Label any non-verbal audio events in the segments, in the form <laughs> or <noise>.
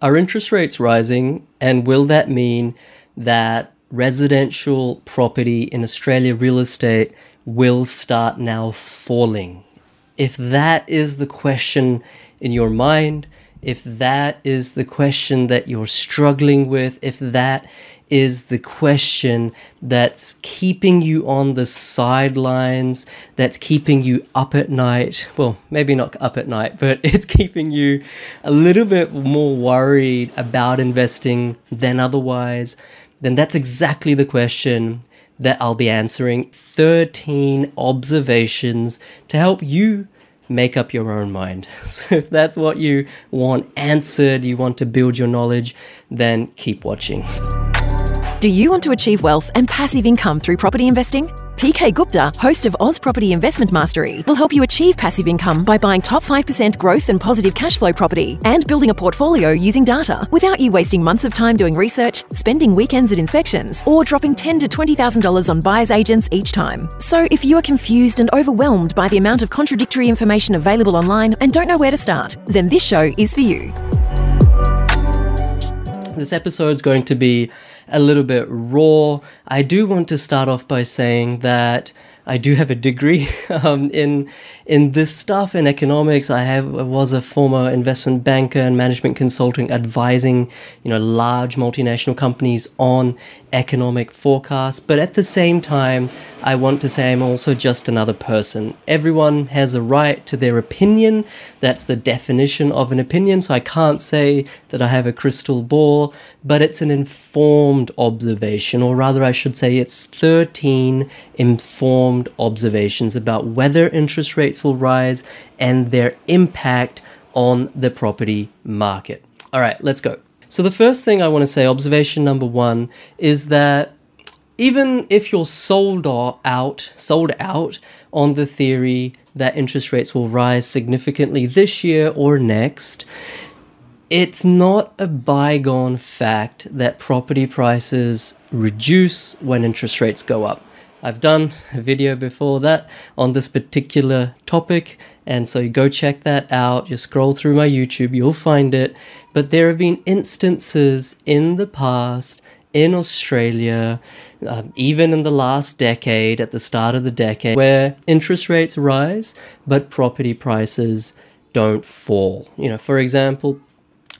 are interest rates rising? And will that mean that residential property in Australia real estate will start now falling? If that is the question in your mind, if that is the question that you're struggling with, if that is the question that's keeping you on the sidelines, that's keeping you up at night. Well, maybe not up at night, but <laughs> it's keeping you a little bit more worried about investing than otherwise. Then that's exactly the question that I'll be answering. 13 observations to help you make up your own mind. <laughs> So if that's what you want answered, you want to build your knowledge, then keep watching. Do you want to achieve wealth and passive income through property investing? PK Gupta, host of Oz Property Investment Mastery, will help you achieve passive income by buying top 5% growth and positive cash flow property and building a portfolio using data without you wasting months of time doing research, spending weekends at inspections, or dropping $10 to $20,000 on buyer's agents each time. So if you are confused and overwhelmed by the amount of contradictory information available online and don't know where to start, then this show is for you. This episode is going to be a little bit raw. I do want to start off by saying that I do have a degree <laughs> um, in in this stuff in economics. I have was a former investment banker and management consulting, advising you know large multinational companies on economic forecasts. But at the same time, I want to say I'm also just another person. Everyone has a right to their opinion. That's the definition of an opinion. So I can't say that I have a crystal ball, but it's an informed observation, or rather, I should say it's 13 informed observations about whether interest rates will rise and their impact on the property market. All right, let's go. So, the first thing I want to say, observation number one, is that even if you're sold out, sold out on the theory that interest rates will rise significantly this year or next, it's not a bygone fact that property prices reduce when interest rates go up. I've done a video before that on this particular topic, and so go check that out. Just scroll through my YouTube, you'll find it. But there have been instances in the past in Australia, uh, even in the last decade, at the start of the decade, where interest rates rise, but property prices don't fall. You know, for example,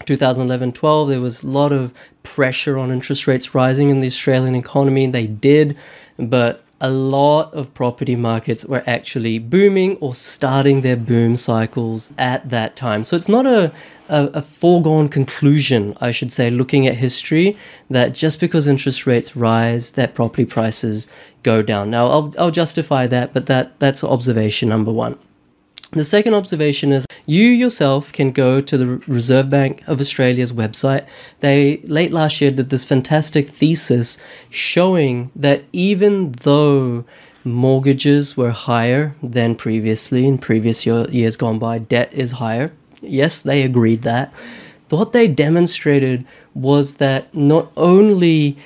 2011 12, there was a lot of pressure on interest rates rising in the Australian economy. and They did, but a lot of property markets were actually booming or starting their boom cycles at that time. So it's not a, a, a, foregone conclusion, I should say, looking at history, that just because interest rates rise, that property prices go down. Now, I'll, I'll justify that, but that, that's observation number one. The second observation is you yourself can go to the Reserve Bank of Australia's website. They late last year did this fantastic thesis showing that even though mortgages were higher than previously in previous year, years gone by, debt is higher. Yes, they agreed that. What they demonstrated was that not only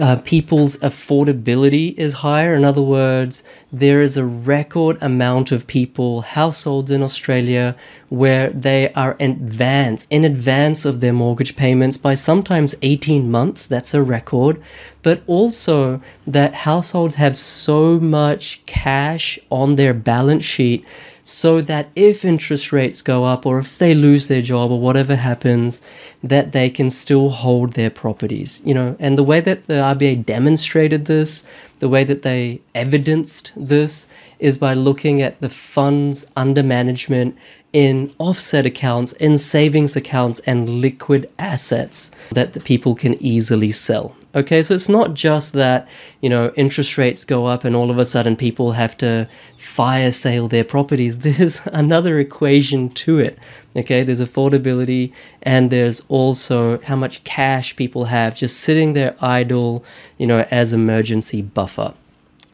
uh, people's affordability is higher. In other words, there is a record amount of people, households in Australia, where they are in advance, in advance of their mortgage payments by sometimes 18 months. That's a record. But also that households have so much cash on their balance sheet so that if interest rates go up or if they lose their job or whatever happens, that they can still hold their properties. You know, and the way that the RBA demonstrated this, the way that they evidenced this is by looking at the funds under management in offset accounts, in savings accounts, and liquid assets that the people can easily sell. Okay, so it's not just that, you know, interest rates go up and all of a sudden people have to fire sale their properties. <laughs> There's another equation to it. Okay, there's affordability and there's also how much cash people have just sitting there idle, you know, as emergency buffer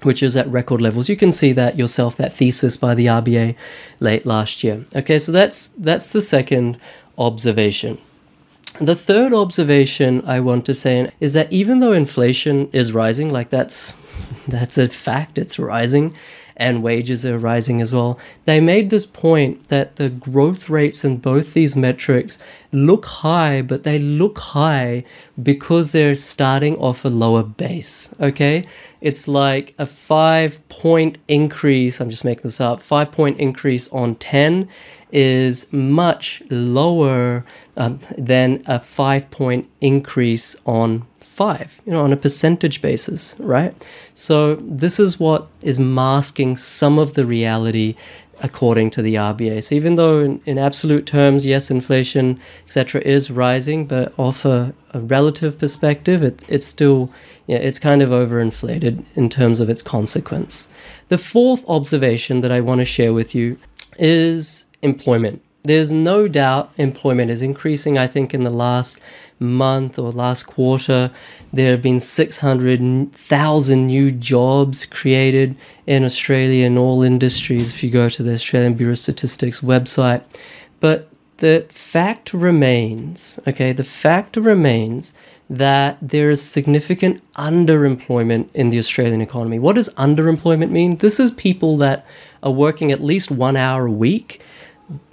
which is at record levels. You can see that yourself, that thesis by the RBA late last year. Okay, so that's that's the second observation. The third observation I want to say is that even though inflation is rising, like that's <laughs> that's a fact, it's rising, and wages are rising as well. They made this point that the growth rates in both these metrics look high, but they look high because they're starting off a lower base. Okay, it's like a five point increase. I'm just making this up. Five point increase on 10 is much lower um, than a five point increase on five, you know, on a percentage basis, right? So this is what is masking some of the reality according to the RBA. So even though in, in absolute terms, yes, inflation, etc., is rising, but off a, a relative perspective, it, it's still, yeah, it's kind of overinflated in terms of its consequence. The fourth observation that I want to share with you is employment. There's no doubt employment is increasing. I think in the last month or last quarter, there have been 600,000 new jobs created in Australia in all industries if you go to the Australian Bureau of Statistics website. But the fact remains, okay, the fact remains that there is significant underemployment in the Australian economy. What does underemployment mean? This is people that are working at least one hour a week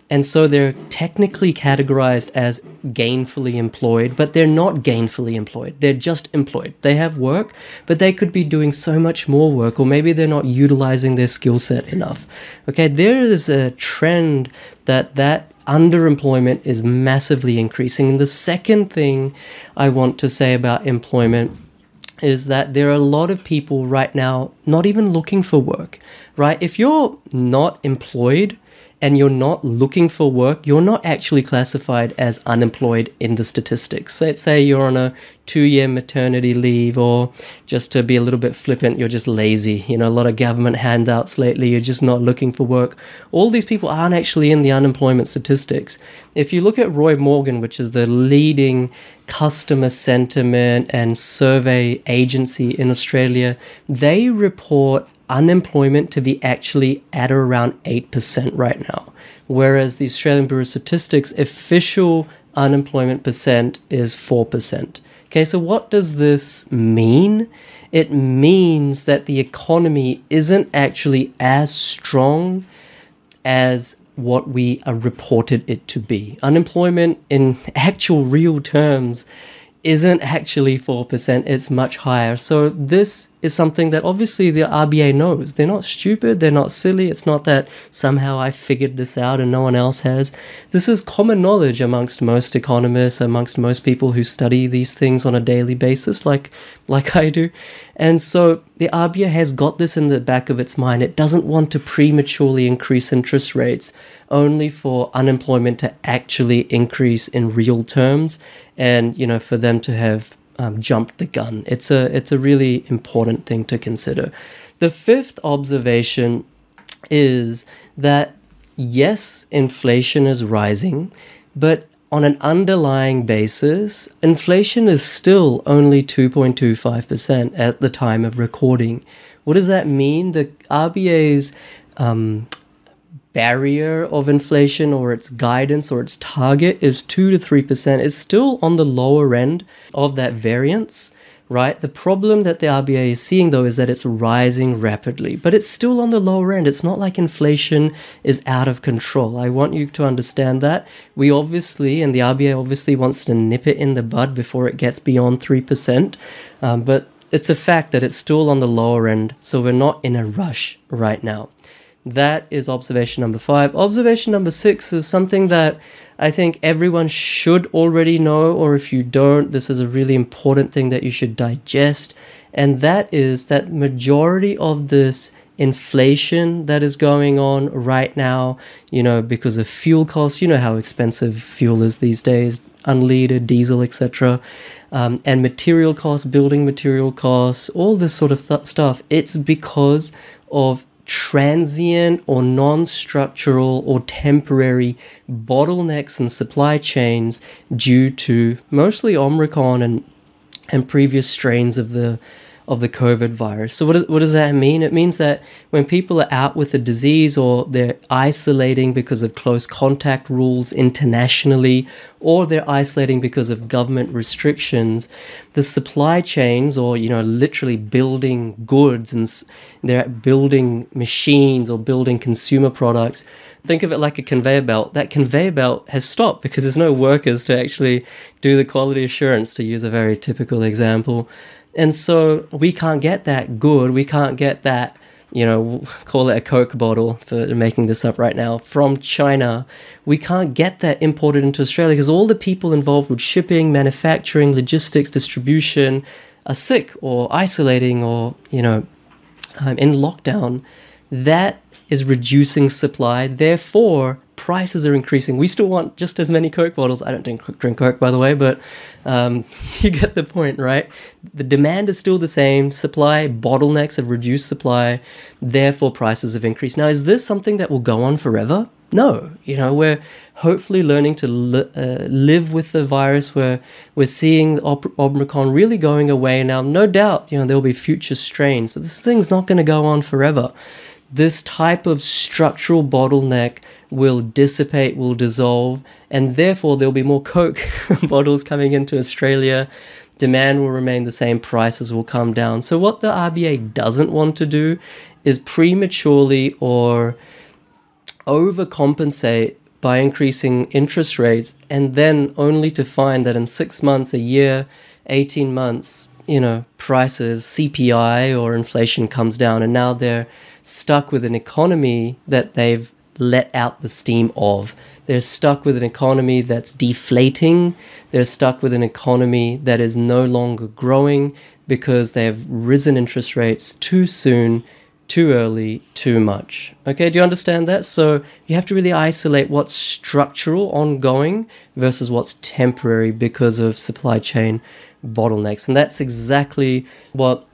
and so they're technically categorized as gainfully employed, but they're not gainfully employed. They're just employed. They have work, but they could be doing so much more work, or maybe they're not utilizing their skill set enough. Okay, there is a trend that that underemployment is massively increasing. And the second thing I want to say about employment is that there are a lot of people right now not even looking for work, right? If you're not employed, and you're not looking for work, you're not actually classified as unemployed in the statistics. Let's say you're on a two year maternity leave, or just to be a little bit flippant, you're just lazy. You know, a lot of government handouts lately, you're just not looking for work. All these people aren't actually in the unemployment statistics. If you look at Roy Morgan, which is the leading customer sentiment and survey agency in Australia, they report unemployment to be actually at around 8% right now. Whereas the Australian Bureau of Statistics official unemployment percent is 4%. Okay, so what does this mean? It means that the economy isn't actually as strong as what we are reported it to be. Unemployment in <laughs> actual real terms isn't actually 4%, it's much higher. So this is something that obviously the RBA knows. They're not stupid, they're not silly. It's not that somehow I figured this out and no one else has. This is common knowledge amongst most economists, amongst most people who study these things on a daily basis, like like I do. And so the RBA has got this in the back of its mind. It doesn't want to prematurely increase interest rates only for unemployment to actually increase in real terms and you know for them to have um, jumped the gun. It's a it's a really important thing to consider. The fifth observation is that yes, inflation is rising, but on an underlying basis, inflation is still only 2.25% at the time of recording. What does that mean? The RBA's um, barrier of inflation or its guidance or its target is 2 to 3%. It's still on the lower end of that variance, right? The problem that the RBA is seeing though is that it's rising rapidly, but it's still on the lower end. It's not like inflation is out of control. I want you to understand that. We obviously, and the RBA obviously wants to nip it in the bud before it gets beyond 3%, um, but it's a fact that it's still on the lower end, so we're not in a rush right now. That is observation number five. Observation number six is something that I think everyone should already know, or if you don't, this is a really important thing that you should digest. And that is that majority of this inflation that is going on right now, you know, because of fuel costs, you know how expensive fuel is these days, unleaded, diesel, etc., um, and material costs, building material costs, all this sort of th- stuff. It's because of transient or non structural or temporary bottlenecks in supply chains due to mostly Omicron and, and previous strains of the of the COVID virus. So, what, what does that mean? It means that when people are out with a disease or they're isolating because of close contact rules internationally, or they're isolating because of government restrictions, the supply chains, or you know, literally building goods and they're building machines or building consumer products. Think of it like a conveyor belt. That conveyor belt has stopped because there's no workers to actually do the quality assurance, to use a very typical example. And so we can't get that good. We can't get that, you know, call it a Coke bottle for making this up right now from China. We can't get that imported into Australia because all the people involved with shipping, manufacturing, logistics, distribution are sick or isolating or, you know, um, in lockdown. That is reducing supply. Therefore, prices are increasing. We still want just as many Coke bottles. I don't drink, drink Coke, by the way, but um, <laughs> you get the point, right? The demand is still the same. Supply bottlenecks have reduced supply. Therefore, prices have increased. Now, is this something that will go on forever? No. You know, we're hopefully learning to li- uh, live with the virus. We're, we're seeing Omicron really going away now. No doubt, you know, there will be future strains, but this thing's not going to go on forever this type of structural bottleneck will dissipate, will dissolve, and therefore there'll be more Coke <laughs> bottles coming into Australia. Demand will remain the same, prices will come down. So, what the RBA doesn't want to do is prematurely or overcompensate by increasing interest rates and then only to find that in six months, a year, 18 months, you know, prices, CPI or inflation comes down and now they're stuck with an economy that they've let out the steam of. They're stuck with an economy that's deflating. They're stuck with an economy that is no longer growing because they have risen interest rates too soon, too early, too much. Okay, do you understand that? So you have to really isolate what's structural, ongoing, versus what's temporary because of supply chain bottlenecks. And that's exactly what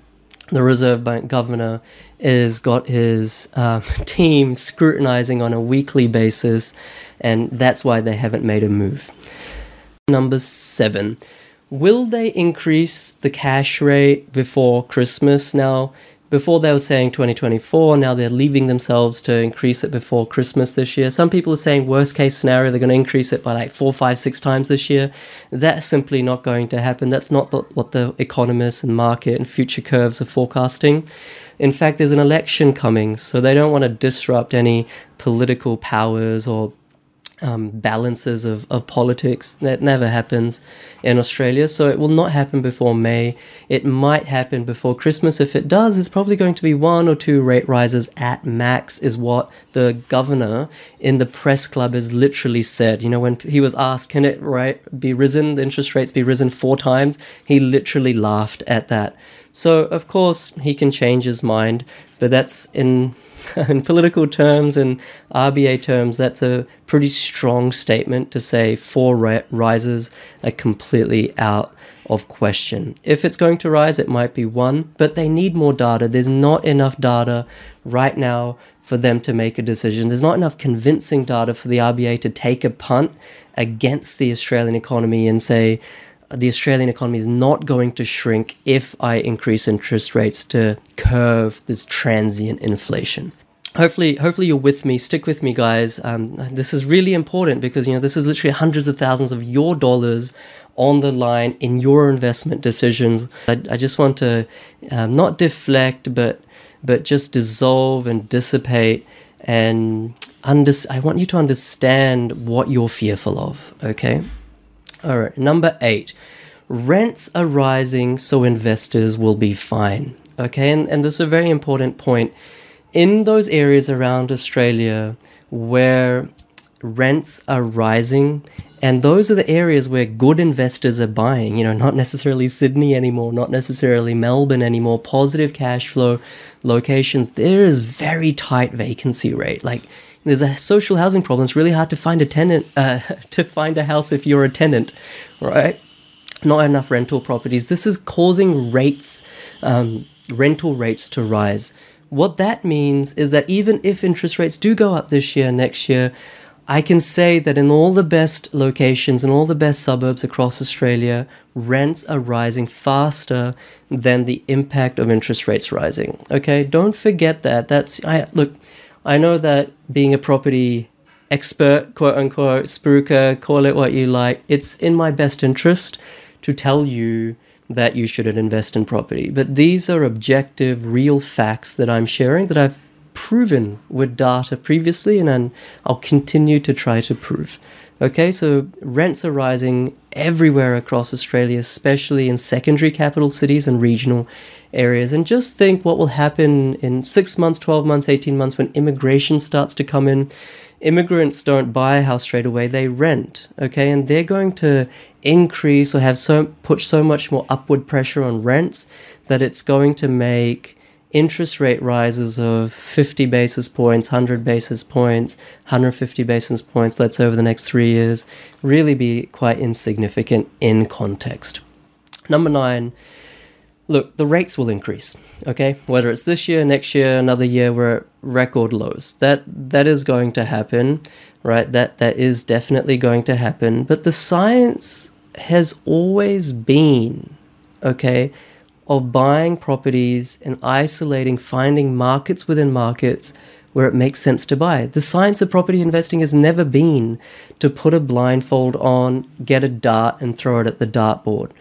the Reserve Bank governor is got his uh, <laughs> team scrutinizing on a weekly basis, and that's why they haven't made a move. Number seven, will they increase the cash rate before Christmas? Now, before they were saying 2024, now they're leaving themselves to increase it before Christmas this year. Some people are saying worst case scenario, they're going to increase it by like four, five, six times this year. That's simply not going to happen. That's not what the economists and market and future curves are forecasting. In fact, there's an election coming, so they don't want to disrupt any political powers or um, balances of, of politics. That never happens in Australia, so it will not happen before May. It might happen before Christmas. If it does, it's probably going to be one or two rate rises at max, is what the governor in the press club has literally said. You know, when he was asked, can it right be risen, the interest rates be risen four times, he literally laughed at that. So, of course, he can change his mind, but that's in <laughs> in political terms and RBA terms, that's a pretty strong statement to say four rises are completely out of question. If it's going to rise, it might be one, but they need more data. There's not enough data right now for them to make a decision. There's not enough convincing data for the RBA to take a punt against the Australian economy and say, the Australian economy is not going to shrink if I increase interest rates to curve this transient inflation. Hopefully, hopefully you're with me. Stick with me, guys. Um, this is really important because you know this is literally hundreds of thousands of your dollars on the line in your investment decisions. I, I just want to um, not deflect, but but just dissolve and dissipate and under, I want you to understand what you're fearful of. Okay. All right, number eight rents are rising, so investors will be fine. Okay, and, and this is a very important point. In those areas around Australia where rents are rising, and those are the areas where good investors are buying, you know, not necessarily Sydney anymore, not necessarily Melbourne anymore, positive cash flow locations, there is very tight vacancy rate. Like, there's a social housing problem. It's really hard to find a tenant, uh, <laughs> to find a house if you're a tenant, right? Not enough rental properties. This is causing rates, um, rental rates to rise. What that means is that even if interest rates do go up this year, next year, I can say that in all the best locations, in all the best suburbs across Australia, rents are rising faster than the impact of interest rates rising. Okay, don't forget that. That's I look. I know that being a property expert, quote unquote, spruiker, call it what you like, it's in my best interest to tell you that you shouldn't invest in property. But these are objective, real facts that I'm sharing that I've proven with data previously and I'll continue to try to prove. Okay, so rents are rising everywhere across Australia, especially in secondary capital cities and regional areas. And just think what will happen in six months, 12 months, 18 months when immigration starts to come in. Immigrants don't buy a house straight away, they rent. Okay, and they're going to increase or have so put so much more upward pressure on rents that it's going to make interest rate rises of 50 basis points, 100 basis points, 150 basis points, let's say over the next three years, really be quite insignificant in context. Number nine, look, the rates will increase, okay? Whether it's this year, next year, another year, we're at record lows. That that is going to happen, right? That that is definitely going to happen. But the science has always been, okay, of buying properties and isolating, finding markets within markets where it makes sense to buy. The science of property investing has never been to put a blindfold on, get a dart, and throw it at the dartboard.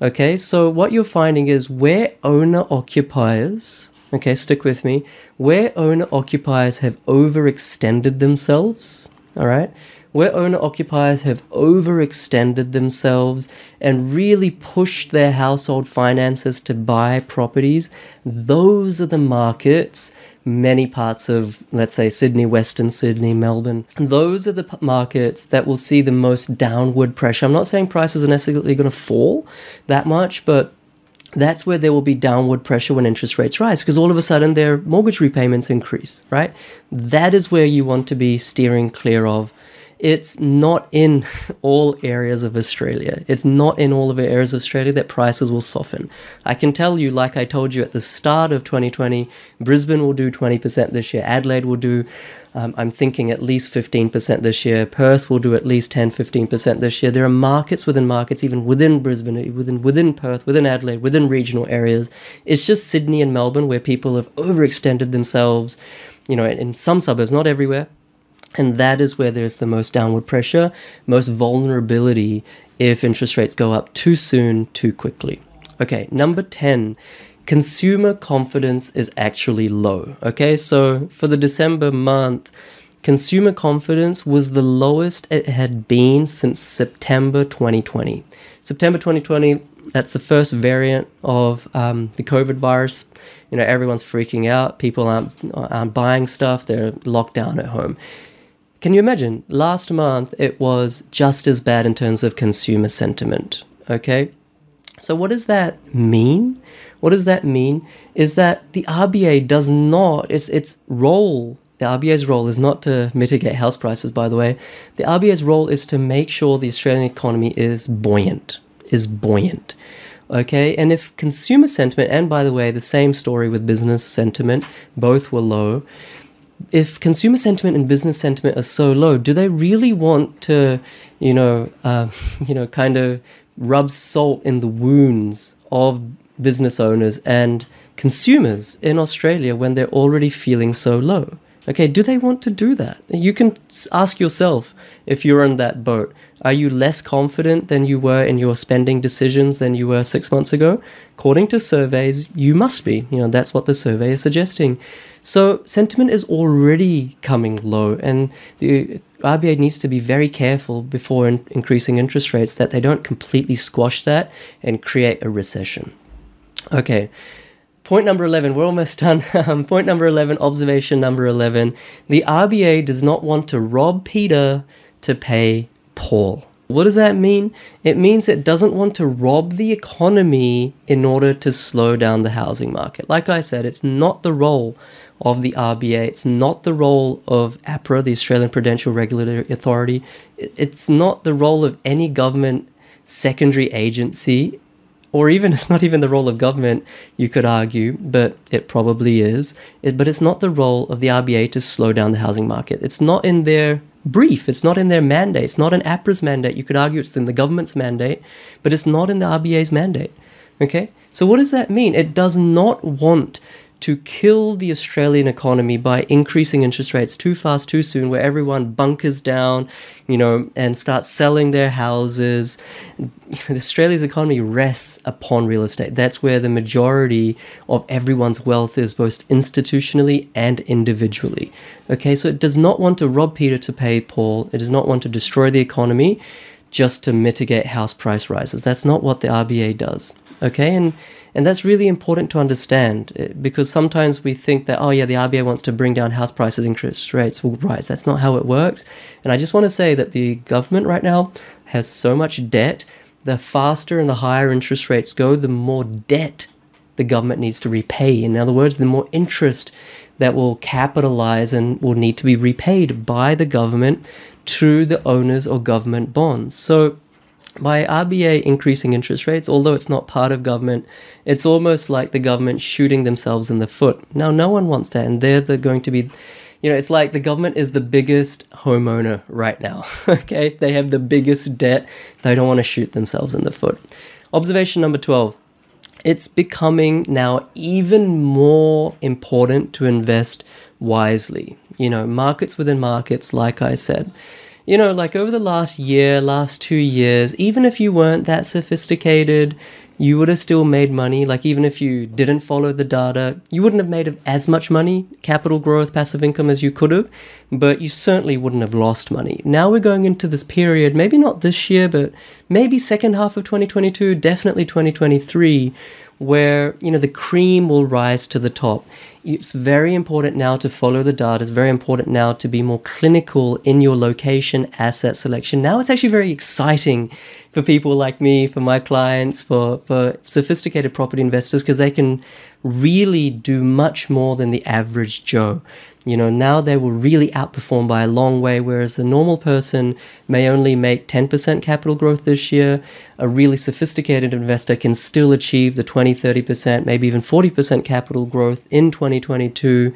Okay, so what you're finding is where owner occupiers, okay, stick with me, where owner occupiers have overextended themselves, all right, where owner occupiers have overextended themselves and really pushed their household finances to buy properties, those are the markets, many parts of, let's say, Sydney, Western Sydney, Melbourne, those are the p- markets that will see the most downward pressure. I'm not saying prices are necessarily going to fall that much, but that's where there will be downward pressure when interest rates rise because all of a sudden their mortgage repayments increase, right? That is where you want to be steering clear of it's not in <laughs> all areas of Australia. It's not in all of the areas of Australia that prices will soften. I can tell you, like I told you at the start of 2020, Brisbane will do 20% this year. Adelaide will do, um, I'm thinking, at least 15% this year. Perth will do at least 10, 15% this year. There are markets within markets, even within Brisbane, within, within Perth, within Adelaide, within regional areas. It's just Sydney and Melbourne where people have overextended themselves, you know, in, in some suburbs, not everywhere and that is where there's the most downward pressure, most vulnerability if interest rates go up too soon, too quickly. Okay, number 10, consumer confidence is actually low. Okay, so for the December month, consumer confidence was the lowest it had been since September 2020. September 2020, that's the first variant of um, the COVID virus. You know, everyone's freaking out. People aren't, aren't buying stuff. They're locked down at home. Can you imagine? Last month it was just as bad in terms of consumer sentiment. Okay? So, what does that mean? What does that mean? Is that the RBA does not, its, its role, the RBA's role is not to mitigate house prices, by the way. The RBA's role is to make sure the Australian economy is buoyant, is buoyant. Okay, and if consumer sentiment, and by the way, the same story with business sentiment, both were low if consumer sentiment and business sentiment are so low, do they really want to, you know, uh, <laughs> you know, kind of rub salt in the wounds of business owners and consumers in Australia when they're already feeling so low? Okay, do they want to do that? You can ask yourself if you're in that boat. Are you less confident than you were in your spending decisions than you were six months ago? According to surveys, you must be. You know, that's what the survey is suggesting. So sentiment is already coming low, and the RBA needs to be very careful before in- increasing interest rates that they don't completely squash that and create a recession. Okay. Point number 11, we're almost <laughs> done. Um, point number 11, observation number 11. The RBA does not want to rob Peter to pay Paul. What does that mean? It means it doesn't want to rob the economy in order to slow down the housing market. Like I said, it's not the role of the RBA, it's not the role of APRA, the Australian Prudential Regulatory Authority, it's not the role of any government secondary agency or even <laughs> it's not even the role of government, you could argue, but it probably is. It, but it's not the role of the RBA to slow down the housing market. It's not in their brief. It's not in their mandate. It's not in APRA's mandate. You could argue it's in the government's mandate, but it's not in the RBA's mandate. Okay? So, what does that mean? It does not want to kill the Australian economy by increasing interest rates too fast, too soon, where everyone bunkers down, you know, and starts selling their houses. <laughs> Australia's economy rests upon real estate. That's where the majority of everyone's wealth is, both institutionally and individually. Okay, so it does not want to rob Peter to pay Paul. It does not want to destroy the economy just to mitigate house price rises. That's not what the RBA does. Okay, and and that's really important to understand eh, because sometimes we think that, oh, yeah, the RBA wants to bring down house prices, interest rates will rise. That's not how it works. And I just want to say that the government right now has so much debt. The faster and the higher interest rates go, the more debt the government needs to repay. In other words, the more interest that will capitalize and will need to be repaid by the government to the owners or government bonds. So by RBA increasing interest rates, although it's not part of government, it's almost like the government shooting themselves in the foot. Now, no one wants that, and they're the, going to be, you know, it's like the government is the biggest homeowner right now. <laughs> okay, they have the biggest debt. They don't want to shoot themselves in the foot. Observation number 12 it's becoming now even more important to invest wisely. You know, markets within markets, like I said you know, like over the last year, last two years, even if you weren't that sophisticated, you would have still made money. Like, even if you didn't follow the data, you wouldn't have made as much money, capital growth, passive income, as you could have, but you certainly wouldn't have lost money. Now we're going into this period, maybe not this year, but maybe second half of 2022, definitely 2023, where you know the cream will rise to the top. It's very important now to follow the data. It's very important now to be more clinical in your location asset selection. Now it's actually very exciting for people like me, for my clients, for, for sophisticated property investors, because they can really do much more than the average Joe. You know, now they will really outperform by a long way, whereas a normal person may only make 10% capital growth this year. A really sophisticated investor can still achieve the 20, 30%, maybe even 40% capital growth in 2022.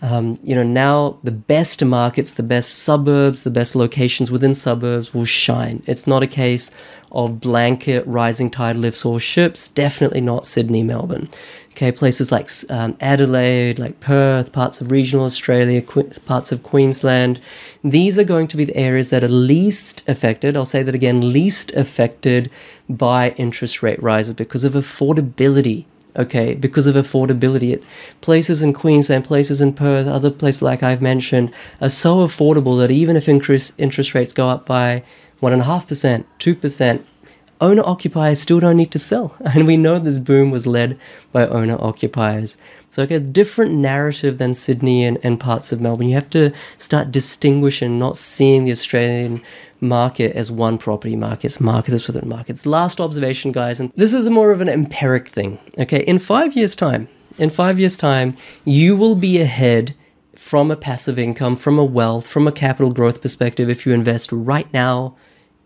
Um, you know, now the best markets, the best suburbs, the best locations within suburbs will shine. It's not a case of blanket rising tide lifts all ships, definitely not Sydney, Melbourne. Okay, places like um, Adelaide, like Perth, parts of regional Australia, parts of Queensland, these are going to be the areas that are least affected. I'll say that again least affected by interest rate rises because of affordability okay, because of affordability. It, places in Queensland, places in Perth, other places like I've mentioned are so affordable that even if interest, interest rates go up by 1.5%, 2%, owner occupiers still don't need to sell. <laughs> And we know this boom was led by owner occupiers. So, like a different narrative than Sydney and, and parts of Melbourne. You have to start distinguishing, not seeing the Australian market as one property market. It's markets within markets. Last observation, guys, and this is more of an empiric thing. Okay, in five years' time, in five years' time, you will be ahead from a passive income, from a wealth, from a capital growth perspective if you invest right now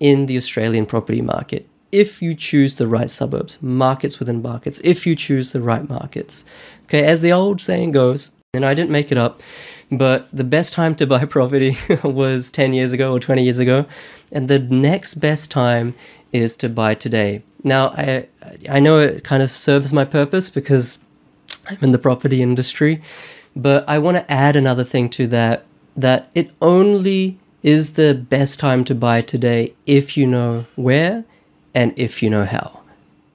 in the Australian property market if you choose the right suburbs, markets within markets, if you choose the right markets. Okay, as the old saying goes, and I didn't make it up, but the best time to buy <laughs> property <laughs> was 10 years ago or 20 years ago, and the next best time is to buy today. Now, I I know it kind of serves my purpose because I'm in the property industry, but I want to add another thing to that that it only is the best time to buy today if you know where and if you know how.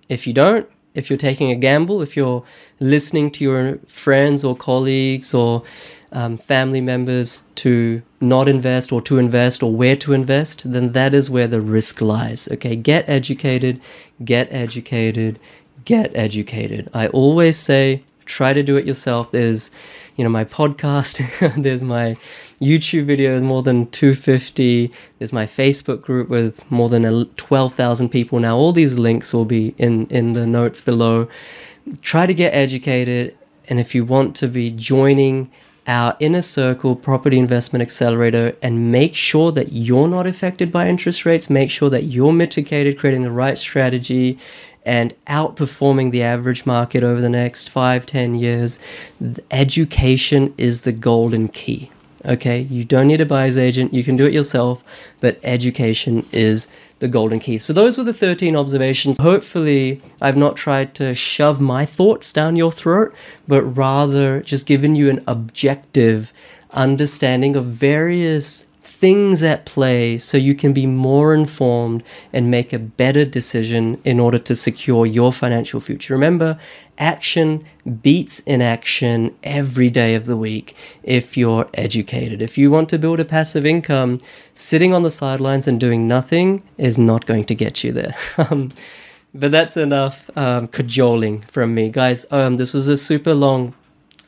If you don't, if you're taking a gamble, if you're listening to your friends or colleagues or um, family members to not invest or to invest or where to invest, then that is where the risk lies. Okay, get educated, get educated, get educated. I always say try to do it yourself. There's, you know, my podcast, <laughs> there's my YouTube videos, more than 250. There's my Facebook group with more than 12,000 people now. All these links will be in, in the notes below. Try to get educated. And if you want to be joining our inner circle property investment accelerator and make sure that you're not affected by interest rates, make sure that you're mitigated, creating the right strategy and outperforming the average market over the next five, ten years, education is the golden key. Okay, you don't need a buyer's agent, you can do it yourself, but education is the golden key. So, those were the 13 observations. Hopefully, I've not tried to shove my thoughts down your throat, but rather just given you an objective understanding of various things at play so you can be more informed and make a better decision in order to secure your financial future. Remember, action beats inaction every day of the week if you're educated. If you want to build a passive income, sitting on the sidelines and doing nothing is not going to get you there. <laughs> Um, but that's enough um, cajoling from me. Guys, um, this was a super long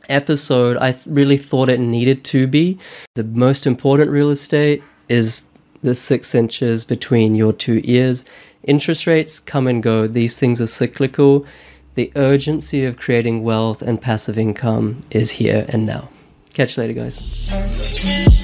episode, I th- really thought it needed to be. The most important real estate is the six inches between your two ears. Interest rates come and go, these things are cyclical. The urgency of creating wealth and passive income is here and now. Catch you later, guys.